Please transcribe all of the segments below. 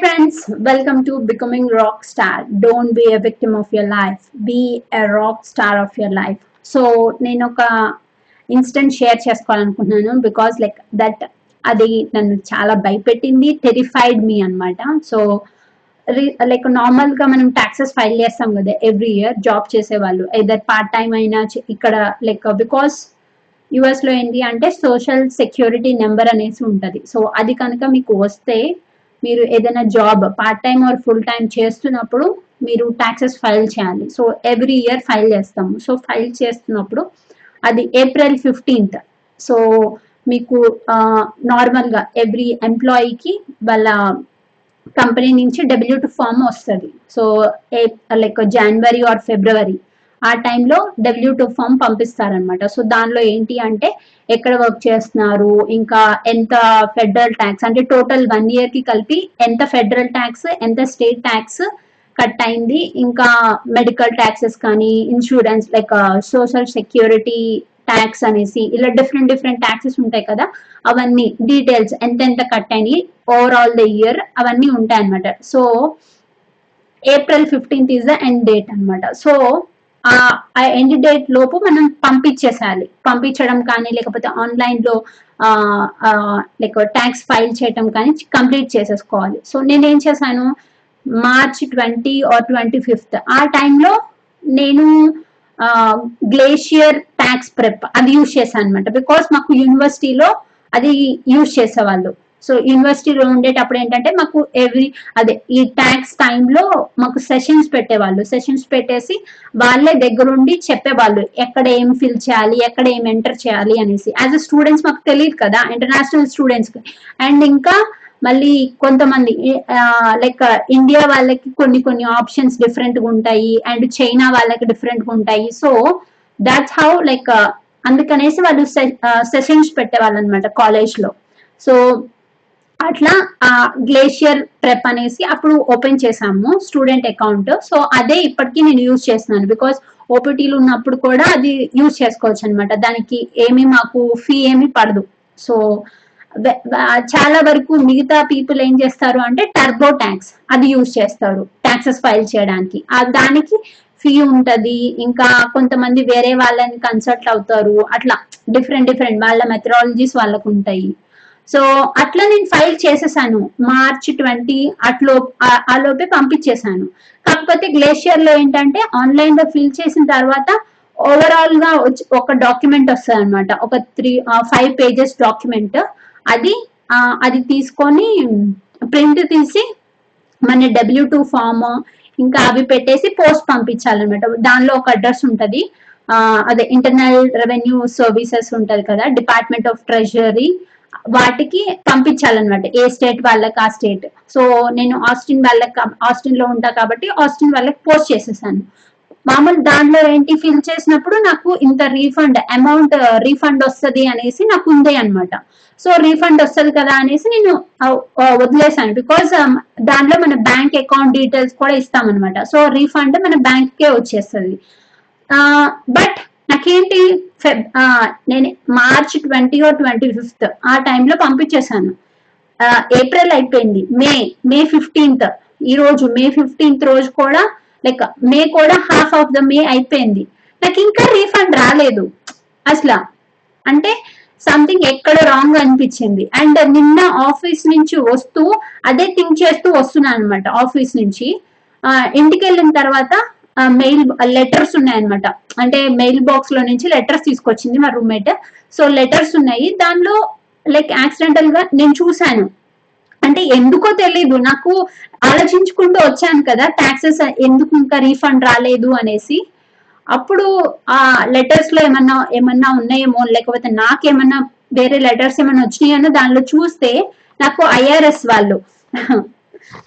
friends, welcome to Becoming Rock Star. Don't be a victim of your life, be a rock star of your life. So నేను ఒక incident share చేసుకోవాలనుకుంటున్నాను because like that అది నన్ను చాలా భయపెట్టింది terrified మీ అనమాట so like నార్మల్గా మనం taxes file చేస్తాం కదా ఎవ్రీ ఇయర్ జాబ్ చేసే వాళ్ళు ఎదర్ పార్ట్ టైం అయినా ఇక్కడ లైక్ బికాస్ యుఎస్లో ఏంటి అంటే సోషల్ సెక్యూరిటీ నెంబర్ అనేసి ఉంటది సో అది కనుక మీకు వస్తే మీరు ఏదైనా job part time or full time చేస్తున్నప్పుడు మీరు ట్యాక్సెస్ ఫైల్ చేయాలి. సో ఎవ్రీ ఇయర్ ఫైల్ చేస్తాము. సో ఫైల్ చేస్తున్నప్పుడు అది ఏప్రిల్ ఫిఫ్టీన్త్ సో మీకు నార్మల్గా ఎవ్రీ ఎంప్లాయీకి వాళ్ళ కంపెనీ నుంచి డబ్ల్యూ టు ఫామ్ వస్తుంది. సో లైక్ జనవరి ఆర్ ఫిబ్రవరి ఆ టైంలో డబ్ల్యూ టు ఫామ్ పంపిస్తారనమాట సో దానిలో ఏంటి అంటే ఎక్కడ వర్క్ చేస్తున్నారు ఇంకా ఎంత ఫెడరల్ ట్యాక్స్ అంటే టోటల్ వన్ ఇయర్కి కలిపి ఎంత ఫెడరల్ ట్యాక్స్ ఎంత స్టేట్ ట్యాక్స్ కట్ అయింది ఇంకా మెడికల్ ట్యాక్సెస్ కానీ insurance like social security tax అనేసి ఇలా డిఫరెంట్ డిఫరెంట్ ట్యాక్సెస్ ఉంటాయి కదా అవన్నీ డీటెయిల్స్ ఎంతెంత కట్ అయినాయి ఓవరాల్ ద ఇయర్ అవన్నీ ఉంటాయి అనమాట so April fifteenth is the end date అన్నమాట. సో ఆ ఎండ్ డేట్ లోపు మనం పంపించేసాలి పంపించడం కానీ లేకపోతే ఆన్లైన్లో లైక్ ట్యాక్స్ ఫైల్ చేయటం కానీ కంప్లీట్ చేసేసుకోవాలి. సో నేను ఏం చేశాను? March twenty or twenty fifth ఆ టైంలో నేను గ్లేషియర్ ట్యాక్స్ ప్రెప్ అది యూజ్ చేశాను అనమాట బికాస్ మాకు యూనివర్సిటీలో అది యూజ్ చేసేవాళ్ళు. సో యూనివర్సిటీలో ఉండేటప్పుడు ఏంటంటే మాకు ఎవ్రీ అదే ఈ ట్యాక్స్ టైంలో మాకు సెషన్స్ పెట్టేవాళ్ళు. సెషన్స్ పెట్టేసి వాళ్ళే దగ్గరుండి చెప్పేవాళ్ళు ఎక్కడ ఏం ఫిల్ చేయాలి ఎక్కడ ఏం ఎంటర్ చేయాలి అనేసి. యాజ్ అ స్టూడెంట్స్ మాకు తెలియదు కదా ఇంటర్నేషనల్ స్టూడెంట్స్ అండ్ ఇంకా మళ్ళీ కొంతమంది లైక్ ఇండియా వాళ్ళకి కొన్ని కొన్ని ఆప్షన్స్ డిఫరెంట్గా ఉంటాయి అండ్ చైనా వాళ్ళకి డిఫరెంట్గా ఉంటాయి. సో దాట్స్ హౌ లైక్ అందుకనేసి వాళ్ళు సెషన్స్ పెట్టేవాళ్ళు అనమాట కాలేజ్లో. సో అట్లా ఆ గ్లేషియర్ ప్రెప్ అనేసి అప్పుడు ఓపెన్ చేసాము స్టూడెంట్ అకౌంట్. సో అదే ఇప్పటికీ నేను యూజ్ చేస్తున్నాను బికాస్ ఓపీటీలు ఉన్నప్పుడు కూడా అది యూజ్ చేసుకోవచ్చు అనమాట దానికి ఏమి మాకు ఫీ ఏమి పడదు. సో చాలా వరకు మిగతా పీపుల్ ఏం చేస్తారు అంటే టర్బో ట్యాక్స్ అది యూజ్ చేస్తారు ట్యాక్సెస్ ఫైల్ చేయడానికి. ఆ దానికి ఫీ ఉంటది. ఇంకా కొంతమంది వేరే వాళ్ళని కన్సల్ట్ అవుతారు. అట్లా డిఫరెంట్ డిఫరెంట్ వాళ్ళ మెథడాలజీస్ వాళ్ళకు ఉంటాయి సో అట్లా నేను ఫైల్ చేసేసాను. మార్చ్ ట్వంటీ అట్లో ఆ లోపే పంపించేశాను. కాకపోతే గ్లేషియర్లో ఏంటంటే ఆన్లైన్లో ఫిల్ చేసిన తర్వాత ఓవరాల్గా ఒక డాక్యుమెంట్ వస్తుంది అనమాట ఒక త్రీ ఫైవ్ పేజెస్ డాక్యుమెంట్. అది అది తీసుకొని ప్రింట్ తీసి మన డబ్ల్యూ టూ ఫామ్ ఇంకా అవి పెట్టేసి పోస్ట్ పంపించాలన్నమాట. దానిలో ఒక అడ్రస్ ఉంటుంది. అదే ఇంటర్నల్ రెవెన్యూ సర్వీసెస్ ఉంటుంది కదా డిపార్ట్మెంట్ ఆఫ్ ట్రెజరీ వాటికి పంపించాలన్నమాట ఏ స్టేట్ వాళ్ళకి ఆ స్టేట్. సో నేను ఆస్టిన్ వాళ్ళకి ఆస్టిన్లో ఉంటా కాబట్టి ఆస్టిన్ వాళ్ళకి పోస్ట్ చేసేసాను. మామూలు దాంట్లో ఏంటి ఫిల్ చేసినప్పుడు నాకు ఇంత రీఫండ్ అమౌంట్ రీఫండ్ వస్తుంది అనేసి నాకు ఉంది అనమాట సో రీఫండ్ వస్తుంది కదా అనేసి నేను వదిలేసాను. బికాస్ um, దాంట్లో మన బ్యాంక్ అకౌంట్ డీటెయిల్స్ కూడా ఇస్తామన్నమాట. సో రీఫండ్ మన బ్యాంక్ కే వచ్చేస్తుంది బట్ నాకేంటి ఫెబ్ నేను March twenty or twenty fifth ఆ టైంలో పంపించేశాను. ఏప్రిల్ అయిపోయింది. మే మే ఫిఫ్టీన్త్ ఈ రోజు మే ఫిఫ్టీన్త్ రోజు కూడా లైక్ మే కూడా హాఫ్ ఆఫ్ ద మే అయిపోయింది. నాకు ఇంకా రీఫండ్ రాలేదు. అసలు. అంటే సంథింగ్ ఎక్కడ రాంగ్ అనిపించింది. అండ్ నిన్న ఆఫీస్ నుంచి వస్తూ అదే థింక్ చేస్తూ వస్తున్నాను అనమాట ఆఫీస్ నుంచి. ఇంటికి వెళ్ళిన తర్వాత మెయిల్ లెటర్స్ ఉన్నాయన్నమాట. అంటే మెయిల్ బాక్స్లో నుంచి లెటర్స్ తీసుకొచ్చింది మా రూమ్మేట్. సో లెటర్స్ ఉన్నాయి. దానిలో లైక్ యాక్సిడెంటల్గా నేను చూశాను. అంటే ఎందుకో తెలీదు. నాకు ఆలోచించుకుంటూ వచ్చాను కదా ట్యాక్సెస్ ఎందుకు ఇంకా రీఫండ్ రాలేదు అనేసి. అప్పుడు ఆ లెటర్స్లో ఏమన్నా ఏమన్నా ఉన్నాయేమో లేకపోతే నాకేమన్నా వేరే లెటర్స్ ఏమైనా వచ్చినాయనో దానిలో చూస్తే నాకు ఐఆర్ఎస్ వాళ్ళు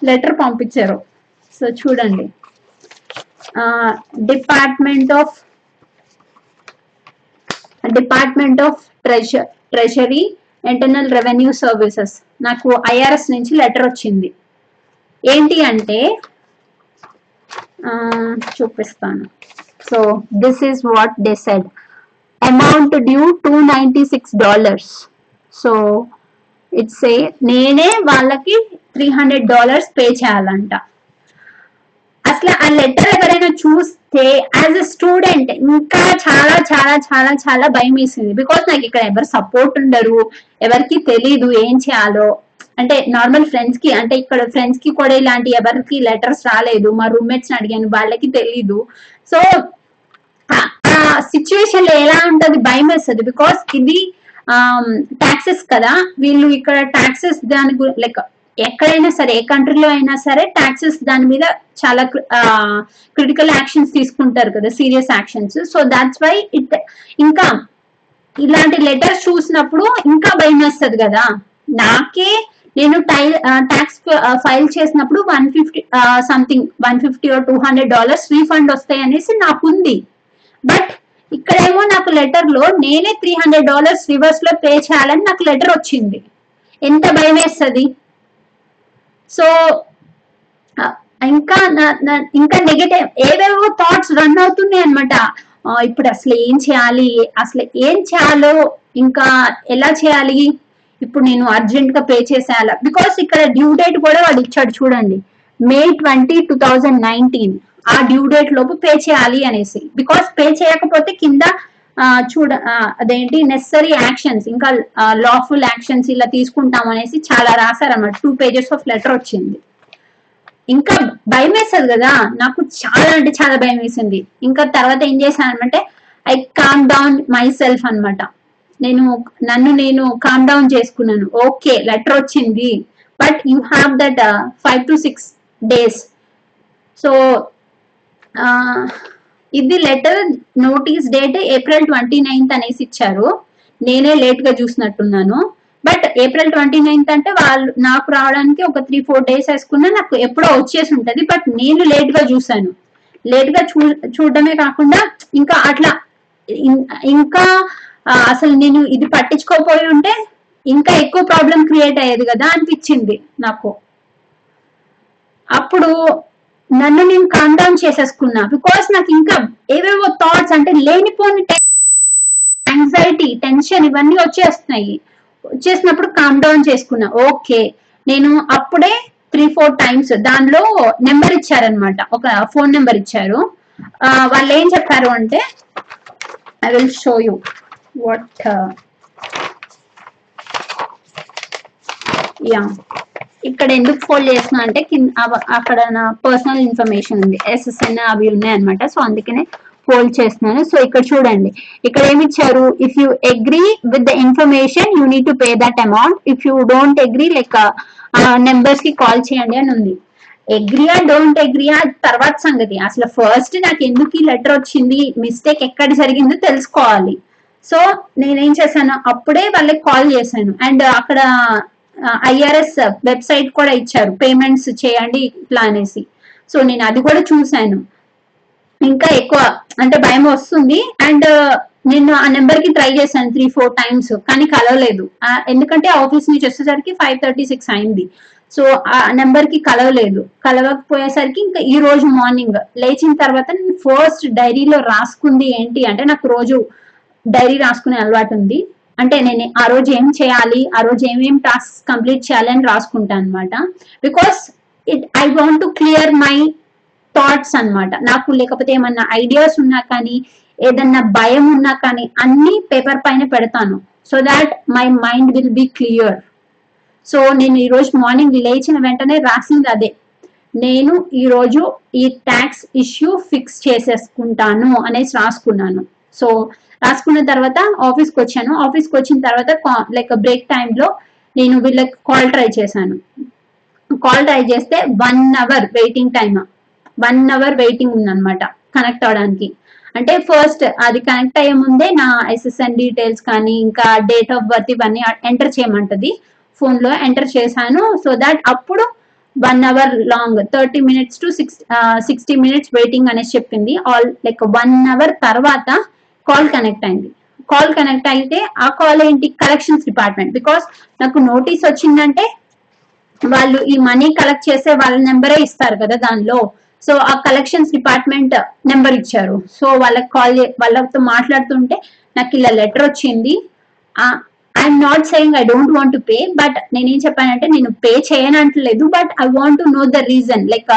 లెటర్ పంపించారు. సో చూడండి. Department of department of treasure treasury internal revenue services. నాకు ఐఆర్ఎస్ నుంచి లెటర్ వచ్చింది. ఏంటి అంటే చూపిస్తాను. So this is what they said. Amount due two ninety six dollars. So it's a నేనే వాళ్ళకి త్రీ హండ్రెడ్ డాలర్స్ పే చేయాలంట. అసలు ఆ లెటర్ ఎవరైనా చూస్తే యాజ్ అ స్టూడెంట్ ఇంకా చాలా చాలా చాలా చాలా భయం వేసింది. బికాస్ నాకు ఇక్కడ ఎవరు సపోర్ట్ ఉండరు ఎవరికి తెలీదు ఏం చేయాలో. అంటే నార్మల్ ఫ్రెండ్స్కి అంటే ఇక్కడ ఫ్రెండ్స్కి కూడా ఇలాంటి ఎవరికి లెటర్స్ రాలేదు. మా రూమ్మేట్స్ అడిగాను వాళ్ళకి తెలీదు. సో ఆ సిచ్యువేషన్లో ఎలా ఉంటది భయం వేస్తుంది? బికాస్ ఇది టాక్సెస్ కదా. వీళ్ళు ఇక్కడ టాక్సెస్ దాని లైక్ ఎక్కడైనా సరే ఏ కంట్రీలో అయినా సరే ట్యాక్సెస్ దాని మీద చాలా క్రిటికల్ యాక్షన్స్ తీసుకుంటారు కదా serious actions so that's why it ఇంకా ఇలాంటి లెటర్స్ చూసినప్పుడు ఇంకా భయం వేస్తుంది కదా. నాకే నేను టై ట్యాక్స్ ఫైల్ చేసినప్పుడు one fifty something one fifty two hundred dollars refund వస్తాయి అనేసి నాకుంది. బట్ ఇక్కడేమో నాకు లెటర్లో నేనే త్రీ హండ్రెడ్ డాలర్స్ రివర్స్లో పే చేయాలని నాకు లెటర్ వచ్చింది. ఎంత భయం వేస్తుంది? సో ఇంకా నా- ఇంకా నెగటివ్ ఏవేవో థాట్స్ రన్ అవుతున్నాయి అనమాట ఇప్పుడు అసలు ఏం చేయాలి? అసలు ఏం చేయాలో? ఇంకా ఎలా చేయాలి? ఇప్పుడు నేను అర్జెంట్గా పే చేసేయాలా? బికాస్ ఇక్కడ డ్యూ డేట్ కూడా వాడు ఇచ్చాడు చూడండి. May twenty two thousand nineteen ఆ డ్యూ డేట్ లోపు పే చేయాలి అనేసి. బికాస్ పే చేయకపోతే కింద చూడ అదేంటి నెసరీ యాక్షన్స్ ఇంకా లాఫుల్ యాక్షన్స్ ఇలా తీసుకుంటాం అనేసి చాలా రాశారన్నమాట. టూ పేజెస్ ఆఫ్ లెటర్ వచ్చింది. ఇంకా భయం వేస్తుంది కదా నాకు చాలా అంటే చాలా భయం వేసింది. ఇంకా తర్వాత ఏం చేశానంటే I calm down myself అన్నమాట. నేను నన్ను నేను కామ్ డౌన్ చేసుకున్నాను. ఓకే లెటర్ వచ్చింది. But you have that five to six days so ఇది letter notice date April twenty ninth అనేసి ఇచ్చారు. నేనే లేట్గా చూసినట్టున్నాను. బట్ ఏప్రిల్ ట్వంటీ నైన్త్ అంటే వాళ్ళు నాకు రావడానికి ఒక త్రీ ఫోర్ డేస్ వేసుకున్నా నాకు ఎప్పుడో వచ్చేసి ఉంటది. బట్ నేను లేట్గా చూసాను లేట్గా చూ చూడడమే కాకుండా ఇంకా అట్లా ఇంకా అసలు నేను ఇది పట్టించుకోపోయి ఉంటే ఇంకా ఎక్కువ ప్రాబ్లం క్రియేట్ అయ్యేది కదా అనిపించింది నాకు. అప్పుడు నన్ను నేను కామ్ డౌన్ చేసేసుకున్నా. బికాస్ నాకు ఇంకా ఏవేవో థాట్స్ అంటే లేనిపోని యాంగ్జైటీ టెన్షన్ ఇవన్నీ వచ్చేస్తున్నాయి. వచ్చేసినప్పుడు కామ్ డౌన్ చేసుకున్నా. ఓకే నేను అప్పుడే త్రీ ఫోర్ టైమ్స్ దానిలో నెంబర్ ఇచ్చారనమాట ఒక ఫోన్ నెంబర్ ఇచ్చారు. వాళ్ళు ఏం చెప్పారు అంటే I will show you what yeah ఇక్కడ ఎందుకు ఫోల్డ్ చేసిన అంటే కింద అక్కడ నా పర్సనల్ ఇన్ఫర్మేషన్ ఉంది. ఎస్ఎస్ఎన్ అవి ఉన్నాయి అనమాట సో అందుకనే ఫోల్డ్ చేస్తున్నాను. సో ఇక్కడ చూడండి. ఇక్కడ ఏమి ఇచ్చారు if you agree with the information you need to pay that amount if you don't agree like నెంబర్స్కి కాల్ చేయండి అని ఉంది. అగ్రియా డోంట్ అగ్రియా తర్వాత సంగతి. అసలు ఫస్ట్ నాకు ఎందుకు ఈ లెటర్ వచ్చింది? మిస్టేక్ ఎక్కడ జరిగిందో తెలుసుకోవాలి. సో నేనేం చేశాను? అప్పుడే వాళ్ళకి కాల్ చేశాను. అండ్ అక్కడ ఐఆర్ఎస్ వెబ్సైట్ కూడా ఇచ్చారు. పేమెంట్స్ చేయండి ఇట్లా అనేసి. సో నేను అది కూడా చూశాను. ఇంకా ఎక్కువ అంటే భయం వస్తుంది. అండ్ నేను ఆ నెంబర్కి ట్రై చేశాను త్రీ ఫోర్ టైమ్స్ కానీ కలవలేదు. ఎందుకంటే ఆఫీస్ నుంచి వచ్చేసరికి ఫైవ్ థర్టీ సిక్స్ అయింది. సో ఆ నెంబర్కి కలవలేదు. కలవకపోయేసరికి ఇంకా ఈ రోజు మార్నింగ్ లేచిన తర్వాత నేను ఫస్ట్ డైరీలో రాసుకుంది ఏంటి అంటే నాకు రోజు డైరీ రాసుకునే అలవాటు ఉంది. అంటే నేను ఆ రోజు ఏం చేయాలి? ఆ రోజు ఏమేం టాస్క్ కంప్లీట్ చేయాలి అని రాసుకుంటాను అనమాట because it I want to clear my thoughts అన్నమాట. నాకు లేకపోతే ఏమన్నా ఐడియాస్ ఉన్నా కానీ ఏదన్నా భయం ఉన్నా కానీ అన్ని పేపర్ పైన పెడతాను. So that my mind will be clear so నేను ఈ రోజు మార్నింగ్ లేచిన వెంటనే రాసింది అదే. నేను ఈ రోజు ఈ ట్యాక్స్ ఇష్యూ ఫిక్స్ చేసేసుకుంటాను అనేసి రాసుకున్నాను. సో రాసుకున్న తర్వాత ఆఫీస్కి వచ్చాను. ఆఫీస్కి వచ్చిన తర్వాత లైక్ బ్రేక్ టైంలో నేను వీళ్ళకి కాల్ ట్రై చేశాను. కాల్ ట్రై చేస్తే one hour waiting time one hour waiting ఉందన్నమాట కనెక్ట్ అవడానికి. అంటే ఫస్ట్ అది కనెక్ట్ అయ్యే ముందే నా ఎస్ఎస్ఎన్ డీటెయిల్స్ కానీ ఇంకా డేట్ ఆఫ్ బర్త్ ఇవన్నీ ఎంటర్ చేయమంటది. ఫోన్లో ఎంటర్ చేశాను. సో దాట్ అప్పుడు one hour long thirty minutes to six sixty minutes waiting అనేసి చెప్పింది. ఆల్ లైక్ వన్ అవర్ తర్వాత కాల్ కనెక్ట్ అయింది. కాల్ కనెక్ట్ అయితే ఆ కాల్ ఏంటి? Collections department. బికాస్ నాకు నోటీస్ వచ్చిందంటే వాళ్ళు ఈ మనీ కలెక్ట్ చేసే వాళ్ళ నెంబరే ఇస్తారు కదా దానిలో. సో ఆ కలెక్షన్స్ డిపార్ట్మెంట్ నెంబర్ ఇచ్చారు. సో వాళ్ళకి కాల్ వాళ్ళతో మాట్లాడుతుంటే నాకు ఇలా లెటర్ వచ్చింది. I'm not saying I don't want to pay but నేనేం చెప్పానంటే నేను pay చేయనంటలేదు but I want to know the reason like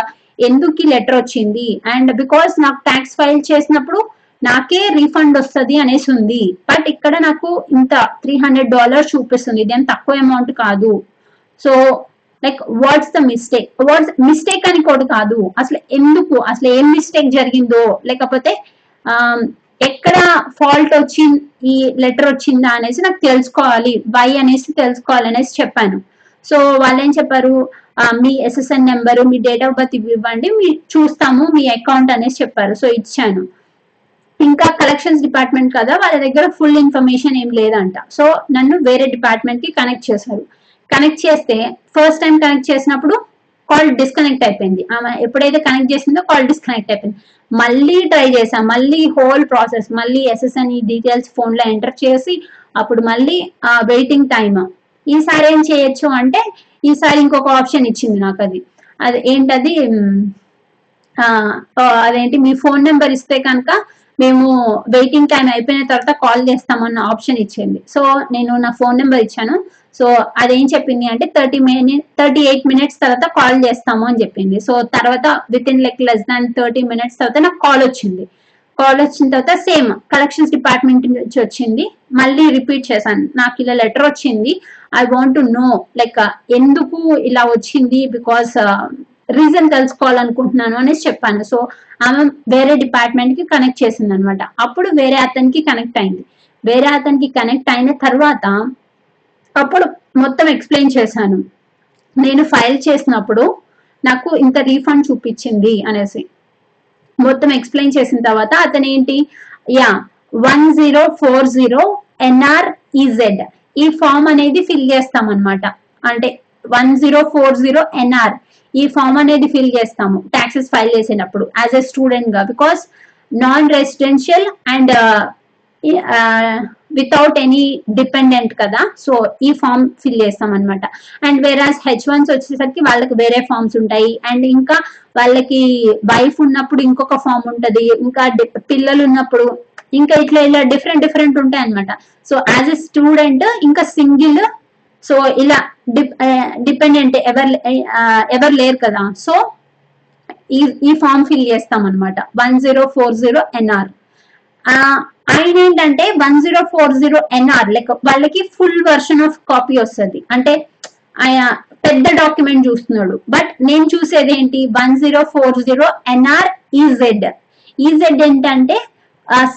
ఎందుకు ఈ లెటర్ వచ్చింది? అండ్ బికాస్ నాకు ట్యాక్స్ ఫైల్ చేసినప్పుడు నాకే రీఫండ్ వస్తుంది అనేసి ఉంది. బట్ ఇక్కడ నాకు ఇంత త్రీ హండ్రెడ్ డాలర్స్ చూపిస్తుంది. ఇదేం తక్కువ అమౌంట్ కాదు. So like what's the mistake what's mistake అని కూడా కాదు. అసలు ఎందుకు? అసలు ఏం మిస్టేక్ జరిగిందో? లేకపోతే ఎక్కడ ఫాల్ట్ వచ్చి ఈ లెటర్ వచ్చిందా అనేసి నాకు తెలుసుకోవాలి. వై అనేసి తెలుసుకోవాలి అనేసి చెప్పాను. సో వాళ్ళు ఏం చెప్పారు? మీ ఎస్ఎస్ఎన్ నెంబరు మీ డేట్ ఆఫ్ బర్త్ ఇవి ఇవ్వండి. మీ చూస్తాము మీ అకౌంట్ అనేసి చెప్పారు. సో ఇచ్చాను. ఇంకా కలెక్షన్స్ డిపార్ట్మెంట్ కదా వాళ్ళ దగ్గర ఫుల్ ఇన్ఫర్మేషన్ ఏం లేదంట. సో నన్ను వేరే డిపార్ట్మెంట్కి కనెక్ట్ చేశారు. కనెక్ట్ చేస్తే ఫస్ట్ టైం కనెక్ట్ చేసినప్పుడు కాల్ డిస్కనెక్ట్ అయిపోయింది. ఆమె ఎప్పుడైతే కనెక్ట్ చేసిందో కాల్ డిస్కనెక్ట్ అయిపోయింది. మళ్ళీ ట్రై చేసాం మళ్ళీ హోల్ ప్రాసెస్ మళ్ళీ ఎస్ఎస్ఎన్ ఈ డీటెయిల్స్ ఫోన్లో ఎంటర్ చేసి అప్పుడు మళ్ళీ వెయిటింగ్ టైమ్ ఈసారి ఏం చేయొచ్చు అంటే ఈసారి ఇంకొక ఆప్షన్ ఇచ్చింది నాకు అది. అది ఏంటది? అదేంటి? మీ ఫోన్ నెంబర్ ఇస్తే కనుక మేము వెయిటింగ్ టైం అయిపోయిన తర్వాత కాల్ చేస్తామన్న ఆప్షన్ ఇచ్చింది. సో నేను నా ఫోన్ నెంబర్ ఇచ్చాను. సో అదేం చెప్పింది అంటే thirty minute thirty eight minutes తర్వాత కాల్ చేస్తాము అని చెప్పింది. సో తర్వాత with in like less than thirty minutes తర్వాత నాకు కాల్ వచ్చింది. కాల్ వచ్చిన తర్వాత సేమ్ కలెక్షన్స్ డిపార్ట్మెంట్ నుంచి వచ్చింది. మళ్ళీ రిపీట్ చేశాను. నాకు ఇలా లెటర్ వచ్చింది. I want to know like ఎందుకు ఇలా వచ్చింది? బికాస్ రీజన్ తెలుసుకోవాలనుకుంటున్నాను అనేసి చెప్పాను. సో ఆమె వేరే డిపార్ట్మెంట్కి కనెక్ట్ చేసింది అనమాట అప్పుడు వేరే అతనికి కనెక్ట్ అయింది. వేరే అతనికి కనెక్ట్ అయిన తర్వాత అప్పుడు మొత్తం ఎక్స్ప్లెయిన్ చేశాను. నేను ఫైల్ చేసినప్పుడు నాకు ఇంత రీఫండ్ చూపించింది అనేసి. మొత్తం ఎక్స్ప్లెయిన్ చేసిన తర్వాత అతను ఏంటి yeah one zero four zero NR EZ ఈ ఫామ్ అనేది ఫిల్ చేస్తాం అనమాట అంటే one zero four zero NR. ఈ ఫామ్ అనేది ఫిల్ చేస్తాము ట్యాక్సెస్ ఫైల్ చేసినప్పుడు యాజ్ ఎ స్టూడెంట్గా. Because non residential and without any dependent కదా సో ఈ ఫామ్ ఫిల్ చేస్తాం అనమాట అండ్ వేరాస్ హెచ్ వన్స్ వచ్చేసరికి వాళ్ళకి వేరే ఫామ్స్ ఉంటాయి. అండ్ ఇంకా వాళ్ళకి వైఫ్ ఉన్నప్పుడు ఇంకొక ఫామ్ ఉంటది. ఇంకా పిల్లలు ఉన్నప్పుడు ఇంకా ఇట్లా ఇలా డిఫరెంట్ డిఫరెంట్ ఉంటాయి అనమాట సో యాజ్ ఎ స్టూడెంట్ ఇంకా సింగిల్ సో ఇలా డిపెండెంట్ ఎవరు ఎవరు లేరు కదా. సో ఈ ఈ ఫామ్ ఫిల్ చేస్తాం అనమాట one zero four zero NR ఆయన ఏంటంటే one zero four zero NR like వాళ్ళకి ఫుల్ వర్షన్ ఆఫ్ కాపీ వస్తుంది. అంటే ఆయన పెద్ద డాక్యుమెంట్ చూస్తున్నాడు. బట్ నేను చూసేది ఏంటి one zero four zero NR EZ EZ ఏంటంటే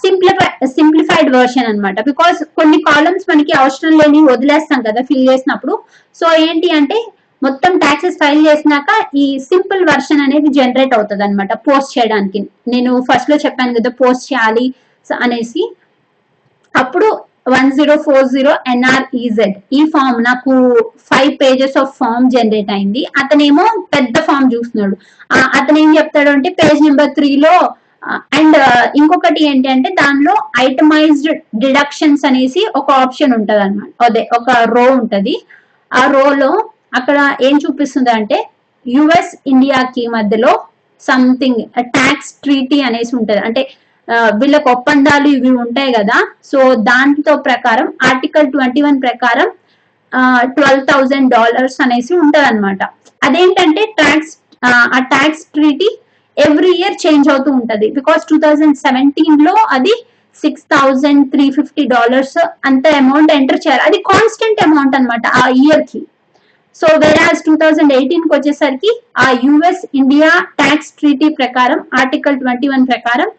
సింప్లిఫై సింప్లిఫైడ్ వర్షన్ అనమాట బికాస్ కొన్ని కాలమ్స్ మనకి అవసరం లేని వదిలేస్తాం కదా ఫిల్ చేసినప్పుడు. సో ఏంటి అంటే మొత్తం ట్యాక్సెస్ ఫైల్ చేసినాక ఈ సింపుల్ వర్షన్ అనేది జనరేట్ అవుతుంది అనమాట పోస్ట్ చేయడానికి. నేను ఫస్ట్లో చెప్పాను కదా పోస్ట్ చేయాలి అనేసి. అప్పుడు one zero four zero NR EZ ఈ ఫామ్ నాకు five pages of form generate అయింది. అతనేమో పెద్ద ఫామ్ చూస్తున్నాడు. అతనేం అతను ఏం చెప్తాడు అంటే పేజ్ నెంబర్ త్రీలో అండ్ ఇంకొకటి ఏంటి అంటే దానిలో ఐటమైజ్డ్ డిడక్షన్స్ అనేసి ఒక ఆప్షన్ ఉంటది అనమాట అదే ఒక రో ఉంటది. ఆ రోలో అక్కడ ఏం చూపిస్తుంది అంటే యుఎస్ ఇండియాకి మధ్యలో సంథింగ్ ట్యాక్స్ ట్రీటీ అనేసి ఉంటది. అంటే వీళ్ళకి ఒప్పందాలు ఇవి ఉంటాయి కదా. సో దాంతో ప్రకారం ఆర్టికల్ ట్వంటీ వన్ ప్రకారం ట్వెల్వ్ థౌజండ్ డాలర్స్ అనేసి ఉంటది అనమాట అదేంటంటే ట్యాక్స్ ఆ tax treaty every year change అవుతూ ఉంటది. బికాస్ టూ థౌజండ్ సెవెంటీన్లో అది six thousand three fifty dollars అంత అమౌంట్ ఎంటర్ చేయాలి. అది కాన్స్టెంట్ అమౌంట్ అనమాట ఆ ఇయర్కి. సో వెరాజ్ టూ థౌజండ్ ఎయిటీన్కి వచ్చేసరికి ఆ యుఎస్ ఇండియా ట్యాక్స్ ట్రీటీ ప్రకారం ఆర్టికల్ ట్వంటీ వన్ ప్రకారం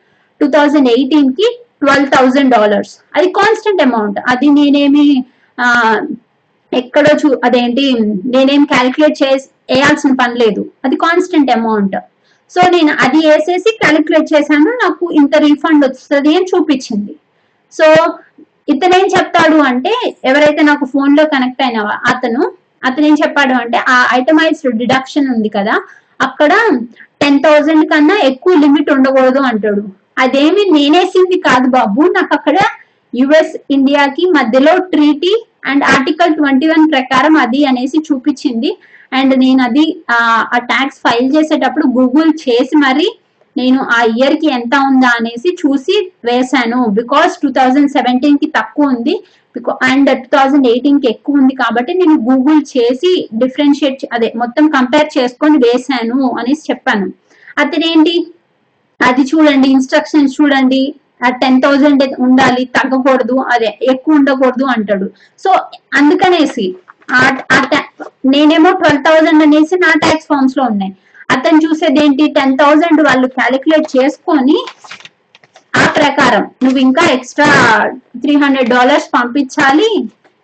టూ థౌజండ్ ఎయిటీన్కి ట్వెల్వ్ థౌజండ్ డాలర్స్ అది కాన్స్టెంట్ అమౌంట్ అది నేనేమి ఎక్కడో చూ అదేంటి నేనేం క్యాలిక్యులేట్ చేసి వేయాల్సిన పని లేదు. అది కాన్స్టెంట్ అమౌంట్ సో నేను అది వేసేసి క్యాలిక్యులేట్ చేశాను. నాకు ఇంత రీఫండ్ వస్తుంది అని చూపించింది. సో ఇతను ఏం చెప్తాడు అంటే ఎవరైతే నాకు ఫోన్లో కనెక్ట్ అయిన అతను అతను ఏం చెప్పాడు అంటే ఆ ఐటమైజ్డ్ డిడక్షన్ ఉంది కదా అక్కడ టెన్ థౌజండ్ కన్నా ఎక్కువ లిమిట్ ఉండకూడదు అంటాడు. అదేమి నేనేసింది కాదు బాబు నాకు అక్కడ యుఎస్ ఇండియాకి మధ్యలో treaty and article twenty one ప్రకారం అది అనేసి చూపించింది. అండ్ నేను అది ఆ, ట్యాక్స్ ఫైల్ చేసేటప్పుడు గూగుల్ చేసి మరి నేను ఆ ఇయర్కి ఎంత ఉందా అనేసి చూసి వేశాను. బికాస్ టూ థౌజండ్ సెవెంటీన్కి తక్కువ ఉంది. అండ్ టూ థౌజండ్ ఎయిటీన్కి ఎక్కువ ఉంది కాబట్టి నేను గూగుల్ చేసి డిఫరెన్షియేట్ అదే మొత్తం కంపేర్ చేసుకొని వేసాను అనేసి చెప్పాను. అతనేంటి? అది చూడండి ఇన్స్ట్రక్షన్స్ చూడండి. టెన్ థౌజండ్ ఉండాలి తగ్గకూడదు అదే ఎక్కువ ఉండకూడదు అంటాడు. సో అందుకనేసి నేనేమో ట్వెల్వ్ థౌజండ్ అనేసి నా ట్యాక్స్ ఫార్మ్స్లో ఉన్నాయి. అతను చూసేది ఏంటి టెన్ థౌసండ్ వాళ్ళు క్యాలిక్యులేట్ చేసుకొని ఆ ప్రకారం నువ్వు ఇంకా ఎక్స్ట్రా త్రీ హండ్రెడ్ డాలర్స్ పంపించాలి.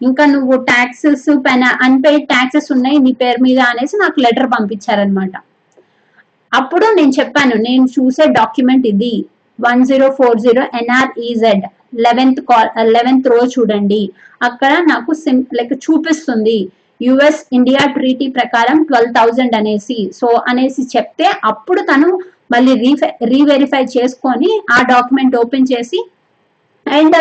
ఇంకా నువ్వు ట్యాక్సెస్ పైన అన్పెయిడ్ ట్యాక్సెస్ ఉన్నాయి నీ పేరు మీద అనేసి నాకు లెటర్ పంపించారనమాట అప్పుడు నేను చెప్పాను నేను చూసే డాక్యుమెంట్ ఇది. One zero four zero NR EZ eleventh col eleventh row చూడండి. అక్కడ నాకు సిమ్ లైక్ చూపిస్తుంది యుఎస్ ఇండియా ట్రీటీ ప్రకారం ట్వెల్వ్ థౌజండ్ అనేసి. సో అనేసి చెప్తే అప్పుడు తను మళ్ళీ రీఫై రీవెరిఫై చేసుకొని ఆ డాక్యుమెంట్ ఓపెన్ చేసి అండ్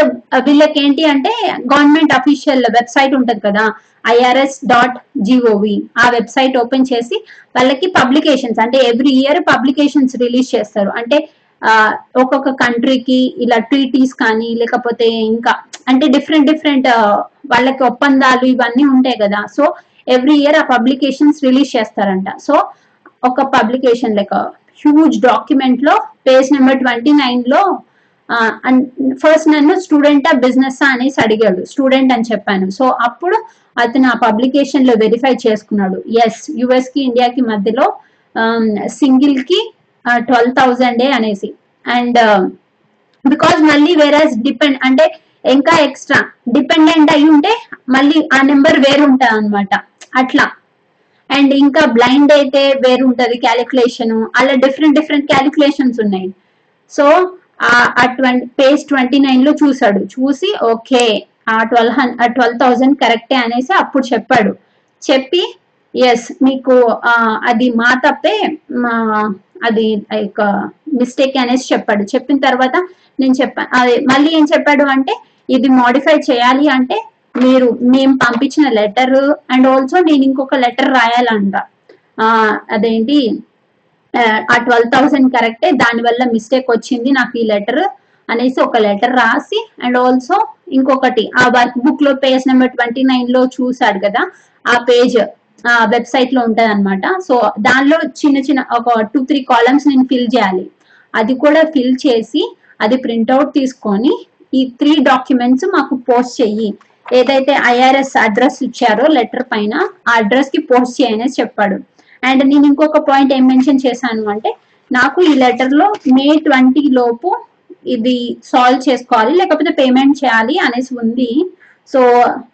వీళ్ళకి ఏంటి అంటే గవర్నమెంట్ అఫీషియల్ వెబ్సైట్ ఉంటుంది కదా ఐఆర్ఎస్ డాట్ జిఓవి ఆ వెబ్సైట్ ఓపెన్ చేసి వాళ్ళకి పబ్లికేషన్స్ అంటే ఎవ్రీ ఇయర్ పబ్లికేషన్స్ రిలీజ్ చేస్తారు. అంటే ఒక్కొక్క కంట్రీకి ఇలా ట్రీటీస్ కానీ లేకపోతే ఇంకా అంటే డిఫరెంట్ డిఫరెంట్ వాళ్ళకి ఒప్పందాలు ఇవన్నీ ఉంటాయి కదా. సో ఎవ్రీ ఇయర్ ఆ పబ్లికేషన్స్ రిలీజ్ చేస్తారంట. సో ఒక పబ్లికేషన్ లైక్ హ్యూజ్ డాక్యుమెంట్లో పేజ్ నెంబర్ ట్వంటీ నైన్లో ఫస్ట్ నన్ను స్టూడెంటా బిజినెస్ అనేసి అడిగాడు. స్టూడెంట్ అని చెప్పాను. సో అప్పుడు అతను ఆ పబ్లికేషన్లో వెరిఫై చేసుకున్నాడు ఎస్ యుఎస్కి ఇండియాకి మధ్యలో సింగిల్కి ట్వెల్వ్ థౌజండే అనేసి. అండ్ బికాజ్ um, మళ్ళీ వేరే డిపెండ్ అంటే ఇంకా ఎక్స్ట్రా డిపెండెంట్ అయి ఉంటే మళ్ళీ ఆ నెంబర్ వేరుంటుంది అనమాట అట్లా. అండ్ ఇంకా బ్లైండ్ అయితే వేరుంటది క్యాలిక్యులేషన్ అలా డిఫరెంట్ డిఫరెంట్ క్యాలిక్యులేషన్స్ ఉన్నాయి. సో ఆ ట్వంటీ పేజ్ ట్వంటీ నైన్లో చూసాడు చూసి ఓకే ఆ ట్వెల్వ్ హండ్రెడ్ ట్వెల్వ్ థౌజండ్ కరెక్టే అనేసి అప్పుడు చెప్పాడు. చెప్పి ఎస్ మీకు అది మా తప్పే మా అది యొక్క మిస్టేక్ అనేసి చెప్పాడు. చెప్పిన తర్వాత నేను చెప్పాను అది మళ్ళీ ఏం చెప్పాడు అంటే ఇది మోడిఫై చేయాలి అంటే మీరు మేము పంపించిన లెటర్ అండ్ ఆల్సో నేను ఇంకొక లెటర్ రాయాలంట. అదేంటి ఆ, ట్వెల్వ్ థౌసండ్ కరెక్టే దానివల్ల మిస్టేక్ వచ్చింది నాకు ఈ లెటర్ అనేసి ఒక లెటర్ రాసి అండ్ ఆల్సో ఇంకొకటి ఆ వర్క్ బుక్లో పేజ్ నెంబర్ ట్వంటీ నైన్లో చూసాడు కదా ఆ పేజ్ వెబ్సైట్లో ఉంటది అనమాట సో దానిలో చిన్న చిన్న ఒక టూ త్రీ కాలమ్స్ నేను ఫిల్ చేయాలి. అది కూడా ఫిల్ చేసి అది ప్రింట్అవుట్ తీసుకొని ఈ త్రీ డాక్యుమెంట్స్ మాకు పోస్ట్ చెయ్యి. ఏదైతే ఐఆర్ఎస్ అడ్రస్ ఇచ్చారో లెటర్ పైన ఆ అడ్రస్కి పోస్ట్ చేయని చెప్పాడు. అండ్ నేను ఇంకొక పాయింట్ ఏం మెన్షన్ చేశాను అంటే నాకు ఈ లెటర్లో మే ట్వంటీ లోపు ఇది సాల్వ్ చేసుకోవాలి లేకపోతే పేమెంట్ చేయాలి అనేసి ఉంది. So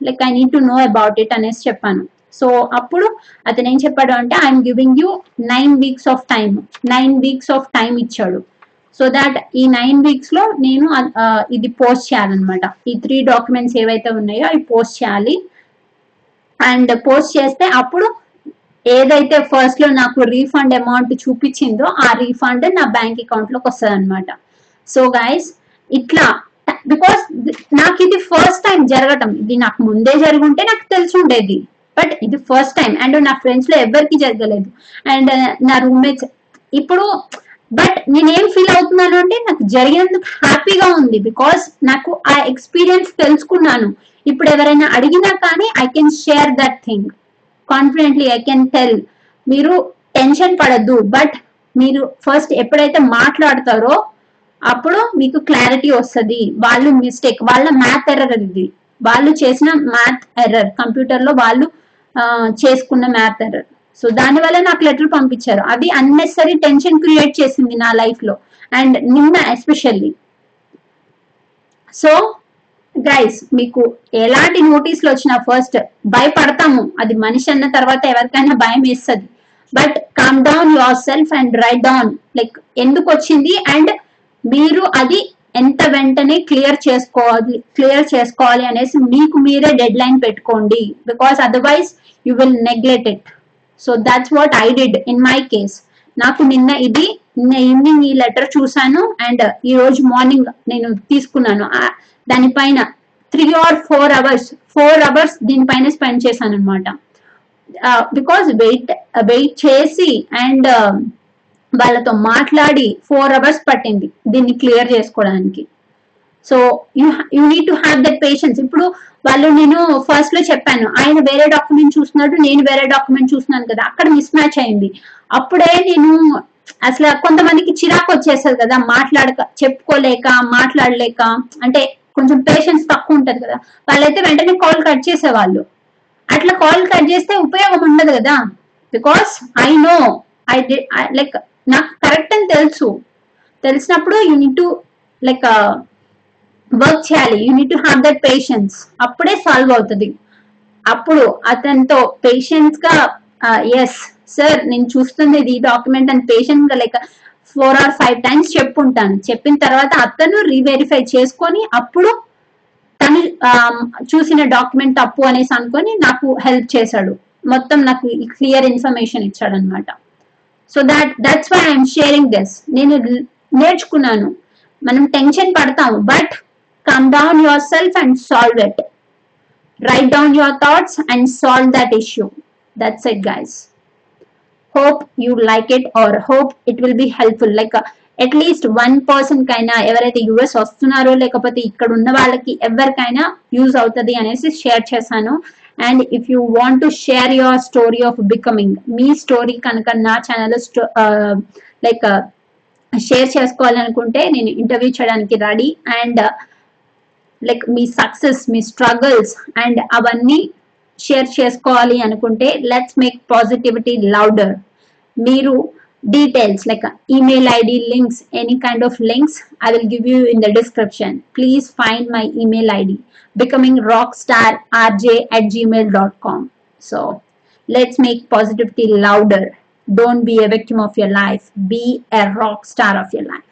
like I need to know about it అనేసి చెప్పాను. సో అప్పుడు అతను ఏం చెప్పాడు అంటే I'm giving you nine weeks of time nine weeks of time ఇచ్చాడు. సో దాట్ ఈ నైన్ వీక్స్లో నేను ఇది పోస్ట్ చేయాలన్నమాట. ఈ త్రీ డాక్యుమెంట్స్ ఏవైతే ఉన్నాయో అవి పోస్ట్ చేయాలి. అండ్ పోస్ట్ చేస్తే అప్పుడు ఏదైతే ఫస్ట్లో నాకు రీఫండ్ అమౌంట్ చూపించిందో ఆ రీఫండ్ నా బ్యాంక్ అకౌంట్లోకి వస్తుంది అనమాట సో గైస్ ఇట్లా బికాస్ నాకు ఇది ఫస్ట్ టైం జరగటం. ఇది నాకు ముందే జరుగుంటే నాకు తెలిసి ఉండేది. బట్ ఇది ఫస్ట్ టైం అండ్ నా ఫ్రెండ్స్లో ఎవరికి జరగలేదు. అండ్ uh, నా రూమ్మేట్స్ ఇప్పుడు బట్ నేనేం ఫీల్ అవుతున్నాను అంటే నాకు జరిగినందుకు హ్యాపీగా ఉంది. బికాస్ నాకు ఆ ఎక్స్పీరియన్స్ తెలుసుకున్నాను. ఇప్పుడు ఎవరైనా అడిగినా కానీ I can share that thing confidently I can tell మీరు టెన్షన్ పడద్దు. బట్ మీరు ఫస్ట్ ఎప్పుడైతే మాట్లాడతారో అప్పుడు మీకు క్లారిటీ వస్తుంది. వాళ్ళు మిస్టేక్ వాళ్ళ మ్యాథ్ ఎర్రర్ ఇది వాళ్ళు చేసిన మ్యాథ్ ఎర్రర్ కంప్యూటర్లో వాళ్ళు చేసుకున్న మ్యాథ్ ఎర్రర్ సో దానివల్ల నాకు లెటర్ పంపించారు. అది అన్నెసరీ టెన్షన్ క్రియేట్ చేసింది నా లైఫ్లో. అండ్ నిన్న ఎస్పెషల్లీ సో గైస్ మీకు ఎలాంటి నోటీసులు వచ్చినా ఫస్ట్ భయపడతాము. అది మనిషి అన్న తర్వాత ఎవరికైనా భయం వేస్తుంది. But calm down yourself and write down like ఎందుకు వచ్చింది? అండ్ మీరు అది ఎంత వెంటనే క్లియర్ చేసుకోవాలి క్లియర్ చేసుకోవాలి అనేసి మీకు మీరే డెడ్ లైన్ పెట్టుకోండి. Because otherwise you will neglect it so that's what I did in my case నాకు నిన్న ఇది నిన్న ఈవినింగ్ ఈ లెటర్ చూసాను అండ్ ఈ రోజు మార్నింగ్ నేను తీసుకున్నాను. దానిపైన three or four hours four hours దీనిపైన స్పెండ్ చేశాను అనమాట బికాస్ వెయిట్ వెయిట్ చేసి అండ్ వాళ్ళతో మాట్లాడి ఫోర్ అవర్స్ పట్టింది దీన్ని క్లియర్ చేసుకోవడానికి. So you you need to have that patience ఇప్పుడు వాళ్ళు నేను ఫస్ట్లో చెప్పాను ఆయన వేరే డాక్యుమెంట్ చూస్తున్నాడు నేను వేరే డాక్యుమెంట్ చూస్తున్నాను కదా అక్కడ మిస్ మ్యాచ్ అయింది. అప్పుడే నేను అసలు కొంతమందికి చిరాకు వచ్చేస్తుంది కదా మాట్లాడక చెప్పుకోలేక మాట్లాడలేక అంటే కొంచెం పేషెన్స్ తక్కువ ఉంటది కదా. వాళ్ళైతే వెంటనే కాల్ కట్ చేసేవాళ్ళు. అట్లా కాల్ కట్ చేస్తే ఉపయోగం ఉండదు కదా. Because I know I like నాకు కరెక్ట్ అని తెలుసు. తెలిసినప్పుడు you need to like work చేయాలి. You need to have that patience అప్పుడే సాల్వ్ అవుతుంది. అప్పుడు అతనితో పేషెన్స్గా ఎస్ సార్ నేను చూస్తుంది ఇది డాక్యుమెంట్ అని పేషెంట్గా like four or five times చెప్పుంటాను. చెప్పిన తర్వాత అతను రీవెరిఫై చేసుకొని అప్పుడు తను um, చూసిన డాక్యుమెంట్ తప్పు అనేసి అనుకొని నాకు హెల్ప్ చేశాడు. మొత్తం నాకు క్లియర్ ఇన్ఫర్మేషన్ ఇచ్చాడు అనమాట so that that's why I'm sharing this నేను నేర్చుకున్నాను. మనం టెన్షన్ పడతాము but come down yourself and solve it write down your thoughts and solve that issue that's it guys hope you like it or hope it will be helpful like at least one person కైనా ఎవరైతే US వస్తున్నారో లేకపోతే ఇక్కడ ఉన్న వాళ్ళకి ఎవరికైనా use అవుతుంది అనేసి షేర్ చేశాను. And if you want to share your story of becoming me story కనుక నా ఛానల్ లైక్ షేర్ చేసుకోవాలనుకుంటే నేను ఇంటర్వ్యూ చేయడానికి రెడీ అండ్ లైక్ మీ సక్సెస్ మీ స్ట్రగుల్స్ అండ్ అవన్నీ షేర్ చేసుకోవాలి అనుకుంటే లెట్స్ మేక్ పాజిటివిటీ లౌడర్ మీరు details like uh, email id links any kind of links i will give you in the description. Please find my email id becoming rockstar rj at gmail.com so let's make positivity louder. Don't be a victim of your life. Be a rock star of your life